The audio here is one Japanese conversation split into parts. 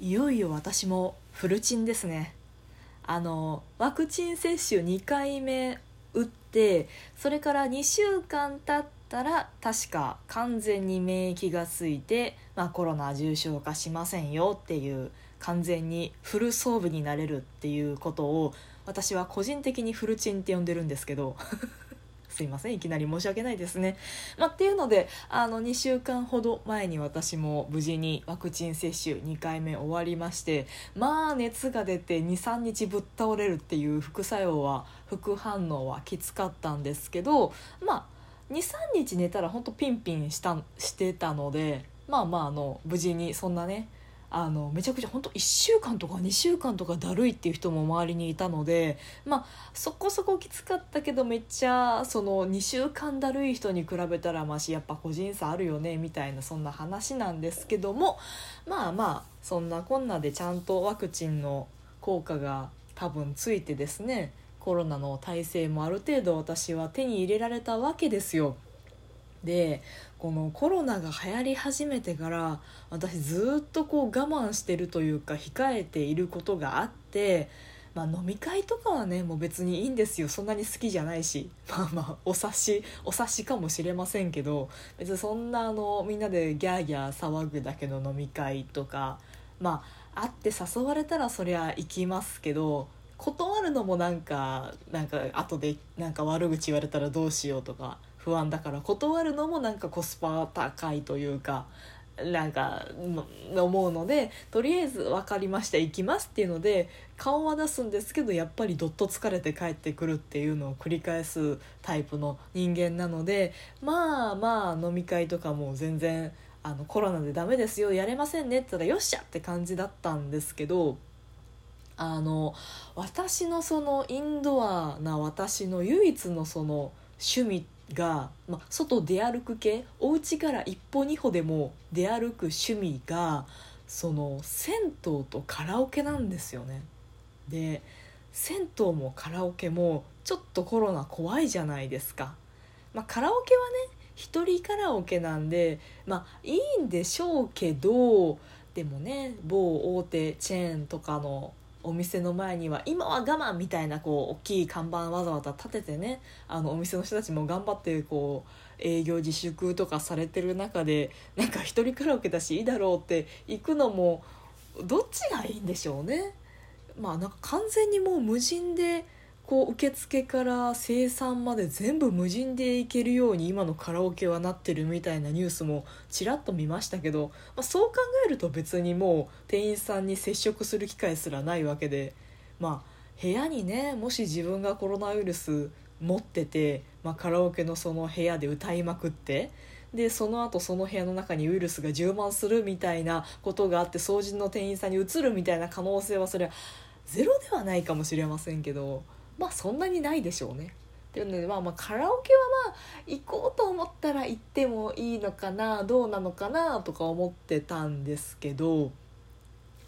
いよいよ私もフルチンですね。あのワクチン接種2回目打ってそれから2週間経ったら確か完全に免疫がついて、まあ、コロナ重症化しませんよっていう完全にフル装備になれるっていうことを私は個人的にフルチンって呼んでるんですけど。すいませんいきなり申し訳ないですね。まあ、っていうのであの2週間ほど前に私も無事にワクチン接種2回目終わりましてまあ熱が出て23日ぶっ倒れるっていう副作用は副反応はきつかったんですけどまあ23日寝たらほんとピンピンしたしてたのでまあまああの無事にそんなねあのめちゃくちゃ本当1週間とか2週間とかだるいっていう人も周りにいたのでまあそこそこきつかったけどめっちゃその2週間だるい人に比べたらましやっぱ個人差あるよねみたいなそんな話なんですけどもまあまあそんなこんなでちゃんとワクチンの効果が多分ついてですねコロナの体制もある程度私は手に入れられたわけですよ。でこのコロナが流行り始めてから私ずっとこう我慢してるというか控えていることがあって、まあ、飲み会とかはねもう別にいいんですよ。そんなに好きじゃないし まあまあお察しお察しかもしれませんけど別にそんなあのみんなでギャーギャー騒ぐだけの飲み会とかまあ会って誘われたらそりゃ行きますけど断るのもなんかなんか後でなんか悪口言われたらどうしようとか不安だから断るのもなんかコスパ高いというかなんか思うのでとりあえず分かりました行きますっていうので顔は出すんですけどやっぱりどっと疲れて帰ってくるっていうのを繰り返すタイプの人間なのでまあまあ飲み会とかも全然あのコロナでダメですよやれませんねって言ったらよっしゃって感じだったんですけどあの私のそのインドアな私の唯一のその趣味が、まあ、外出歩く系お家から一歩二歩でも出歩く趣味がその銭湯とカラオケなんですよね。で銭湯もカラオケもちょっとコロナ怖いじゃないですか。まあ、カラオケはね一人カラオケなんでまあいいんでしょうけどでもね某大手チェーンとかのお店の前には今は我慢みたいなこう大きい看板わざわざ立ててねあのお店の人たちも頑張ってこう営業自粛とかされてる中でなんか一人カラオケだしいいだろうって行くのもどっちがいいんでしょうね。まあなんか完全にもう無人でこう受付から生産まで全部無人で行けるように今のカラオケはなってるみたいなニュースもちらっと見ましたけど、まあ、そう考えると別にもう店員さんに接触する機会すらないわけでまあ部屋にねもし自分がコロナウイルス持ってて、まあ、カラオケのその部屋で歌いまくってでその後その部屋の中にウイルスが充満するみたいなことがあって掃除の店員さんにうつるみたいな可能性はそれはゼロではないかもしれませんけど。まあそんなにないでしょうね。っていうのでまあまあカラオケはまあ行こうと思ったら行ってもいいのかなどうなのかなとか思ってたんですけど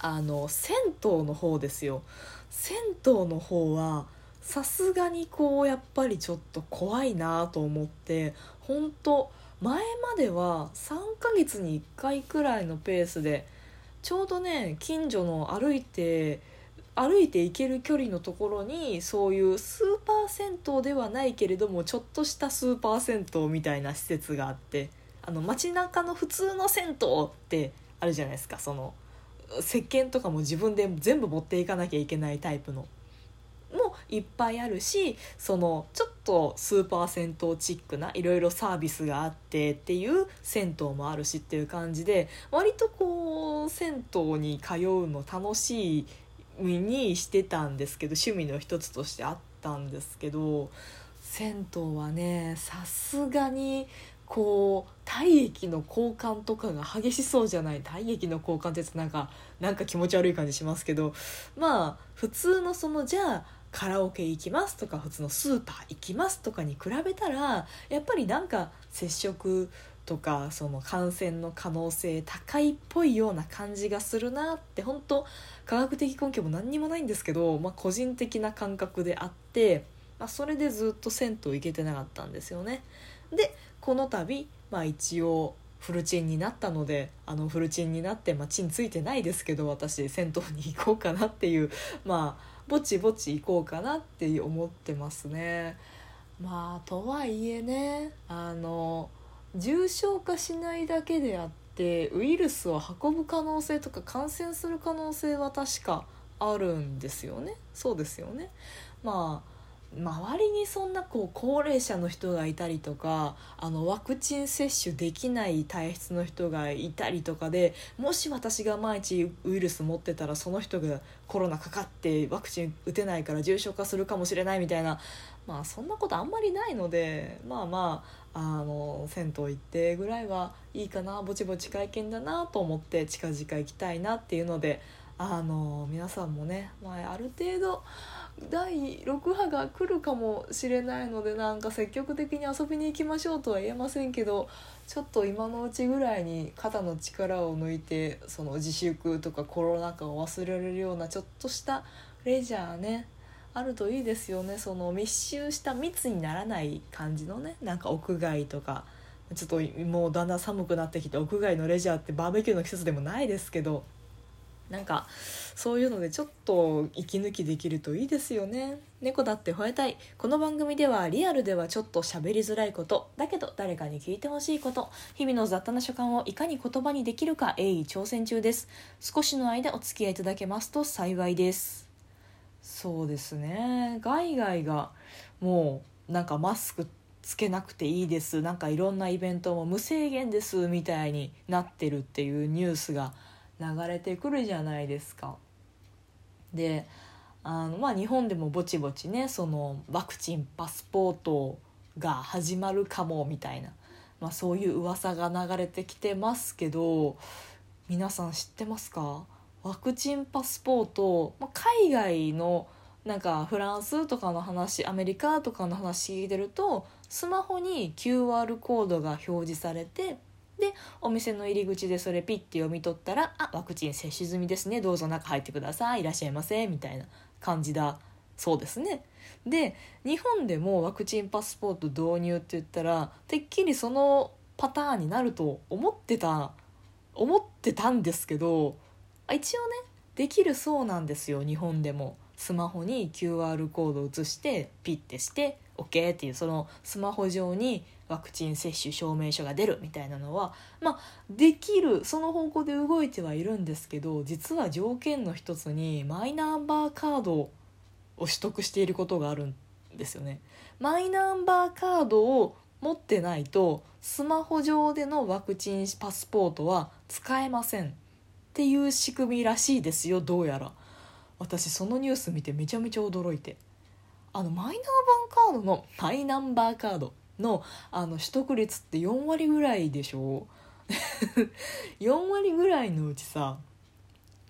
あの銭湯の方ですよ銭湯の方はさすがにこうやっぱりちょっと怖いなと思って本当前までは3ヶ月に1回くらいのペースでちょうどね近所の歩いて歩いて行ける距離のところにそういうスーパー銭湯ではないけれどもちょっとしたスーパー銭湯みたいな施設があってあの街中の普通の銭湯ってあるじゃないですかその石鹸とかも自分で全部持っていかなきゃいけないタイプの。もいっぱいあるしそのちょっとスーパー銭湯チックないろいろサービスがあってっていう銭湯もあるしっていう感じで割とこう銭湯に通うの楽しいにしてたんですけど趣味の一つとしてあったんですけど銭湯はねさすがにこう体液の交換とかが激しそうじゃない体液の交換ってなんかなんか気持ち悪い感じしますけどまあ普通のそのじゃあカラオケ行きますとか普通のスーパー行きますとかに比べたらやっぱりなんか接触とかその感染の可能性高いっぽいような感じがするなって本当科学的根拠も何にもないんですけど、まあ、個人的な感覚であって、まあ、それでずっと銭湯行けてなかったんですよね。でこの度、まあ、一応フルチンになったのであのフルチンになって、まあ、チンついてないですけど私銭湯に行こうかなっていうまあぼちぼち行こうかなって思ってますね。まあとはいえねあの重症化しないだけであってウイルスを運ぶ可能性とか感染する可能性は確かあるんですよね。そうですよね。まあ周りにそんなこう高齢者の人がいたりとかあのワクチン接種できない体質の人がいたりとかでもし私が毎日ウイルス持ってたらその人がコロナかかってワクチン打てないから重症化するかもしれないみたいなまあそんなことあんまりないのでまあまああの銭湯行ってぐらいはいいかなぼちぼち会見だなと思って近々行きたいなっていうのであの皆さんもね、まあ、ある程度第6波が来るかもしれないのでなんか積極的に遊びに行きましょうとは言えませんけどちょっと今のうちぐらいに肩の力を抜いてその自粛とかコロナ禍を忘れられるようなちょっとしたレジャーねあるといいですよね。その密集した密にならない感じのねなんか屋外とかちょっともうだんだん寒くなってきて屋外のレジャーってバーベキューの季節でもないですけどなんかそういうのでちょっと息抜きできるといいですよね。猫だって吠えたい。この番組ではリアルではちょっと喋りづらいこと。だけど誰かに聞いてほしいこと。日々の雑多な所感をいかに言葉にできるか鋭意挑戦中です。少しの間お付き合いいただけますと幸いです。そうですね。海外がもうなんかマスクつけなくていいです。なんかいろんなイベントも無制限です。みたいになってるっていうニュースが流れてくるじゃないですか。であのまあ日本でもぼちぼちねそのワクチンパスポートが始まるかもみたいな、まあ、そういう噂が流れてきてますけど皆さん知ってますか？ワクチンパスポート、まあ、海外のなんかフランスとかの話アメリカとかの話聞いてるとスマホに QR コードが表示されてでお店の入り口でそれピッて読み取ったら「あワクチン接種済みですねどうぞ中入ってくださいいらっしゃいませ」みたいな感じだそうですね。で日本でもワクチンパスポート導入って言ったらてっきりそのパターンになると思ってた思ってたんですけど一応ねできるそうなんですよ日本でも。スマホに QR コードを写してピッてして OK っていうそのスマホ上にワクチン接種証明書が出るみたいなのはまあできるその方向で動いてはいるんですけど実は条件の一つにマイナンバーカードを取得していることがあるんですよね。マイナンバーカードを持ってないとスマホ上でのワクチンパスポートは使えませんっていう仕組みらしいですよどうやら。私そのニュース見てめちゃめちゃ驚いて。あのマイナンバーカードのマイナンバーカード。のあの取得率って4割ぐらいでしょ？4割ぐらいのうちさ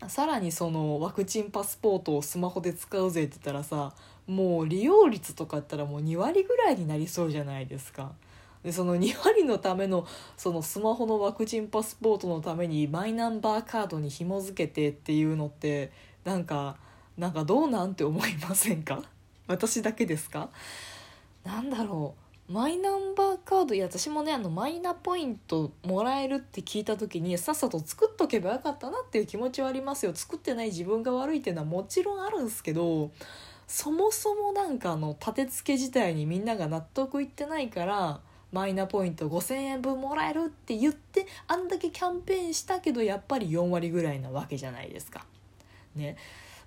さらにそのワクチンパスポートをスマホで使うぜって言ったらさもう利用率とかやったらもう2割ぐらいになりそうじゃないですか。でその2割のためのそのスマホのワクチンパスポートのためにマイナンバーカードに紐付けてっていうのってなんかなんかどうなんて思いませんか？私だけですか？なんだろう。マイナンバーカードいや私もねあのマイナポイントもらえるって聞いた時にさっさと作っとけばよかったなっていう気持ちはありますよ作ってない自分が悪いっていうのはもちろんあるんですけどそもそもなんかあの立て付け自体にみんなが納得いってないからマイナポイント5,000円分もらえるって言ってあんだけキャンペーンしたけどやっぱり4割ぐらいなわけじゃないですか。ね、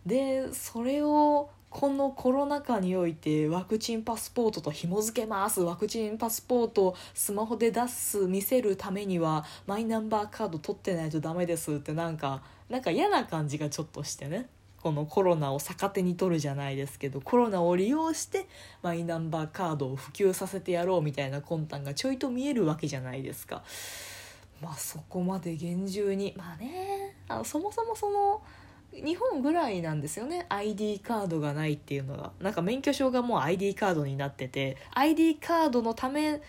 でそれをこのコロナ禍においてワクチンパスポートと紐付けます。ワクチンパスポートスマホで出す。見せるためにはマイナンバーカード取ってないとダメですって。なんかなんか嫌な感じがちょっとしてね。このコロナを逆手に取るじゃないですけどコロナを利用してマイナンバーカードを普及させてやろうみたいな魂胆がちょいと見えるわけじゃないですか。まあそこまで厳重に。まあねあのそもそもその日本ぐらいなんですよね。ID カードがないっていうのが。なんか免許証がもう ID カードになってて。ID カードのため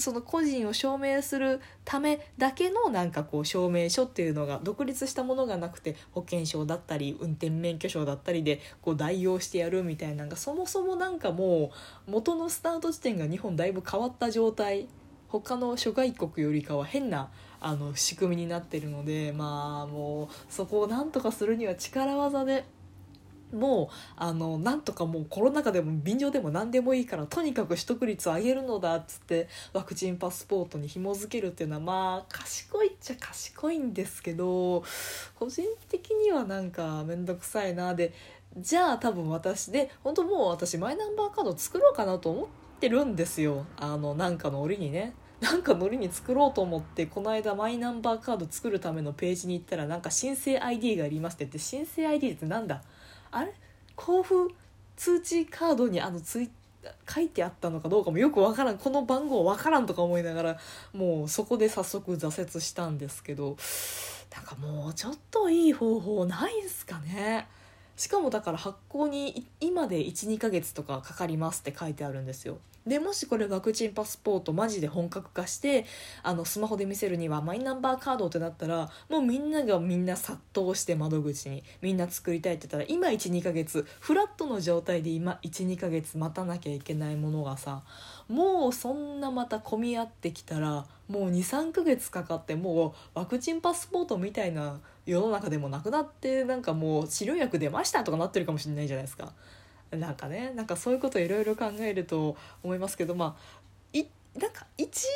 その個人を証明するためだけのなんかこう証明書っていうのが独立したものがなくて保険証だったり運転免許証だったりでこう代用してやるみたいな。のがそもそもなんかもう元のスタート地点が日本だいぶ変わった状態。他の諸外国よりかは変なあの仕組みになってるのでまあもうそこをなんとかするには力技で。もうあのなんとかもうコロナ禍でも便乗でも何でもいいからとにかく取得率を上げるのだっつってワクチンパスポートに紐付けるっていうのはまあ賢いっちゃ賢いんですけど個人的にはなんか面倒くさいなでじゃあ多分私で本当もう私マイナンバーカード作ろうかなと思ってるんですよあのなんかの折にね。なんかノリに作ろうと思ってこの間マイナンバーカード作るためのページに行ったらなんか申請 ID がありますって言って申請 ID ってなんだ？あれ？交付通知カードにあのつい書いてあったのかどうかもよくわからん。この番号わからんとか思いながらもうそこで早速挫折したんですけどなんかもうちょっといい方法ないんすかね？しかもだから発行に今で12ヶ月とかかかりますって書いてあるんですよ。でもしこれワクチンパスポートマジで本格化してあのスマホで見せるにはマイナンバーカードってなったらもうみんながみんな殺到して窓口にみんな作りたいって言ったら今12ヶ月フラットの状態で今12ヶ月待たなきゃいけないものがさもうそんなまた混み合ってきたらもう23ヶ月かかってもうワクチンパスポートみたいな世の中でもなくなってなんかもう治療薬出ましたとかなってるかもしれないじゃないですか。なんかねなんかそういうこといろいろ考えると思いますけどまあいなんか一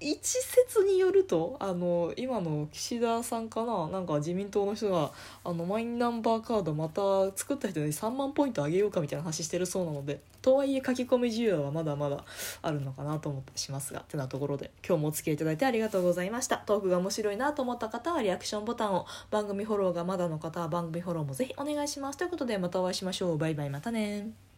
一説によるとあの今の岸田さんかななんか自民党の人があのマイナンバーカードまた作った人に3万ポイントあげようかみたいな話してるそうなのでとはいえ書き込み需要はまだまだあるのかなと思ったりしますがてなところで今日もお付き合いいただいてありがとうございました。トークが面白いなと思った方はリアクションボタンを番組フォローがまだの方は番組フォローもぜひお願いします。ということでまたお会いしましょう。バイバイまたね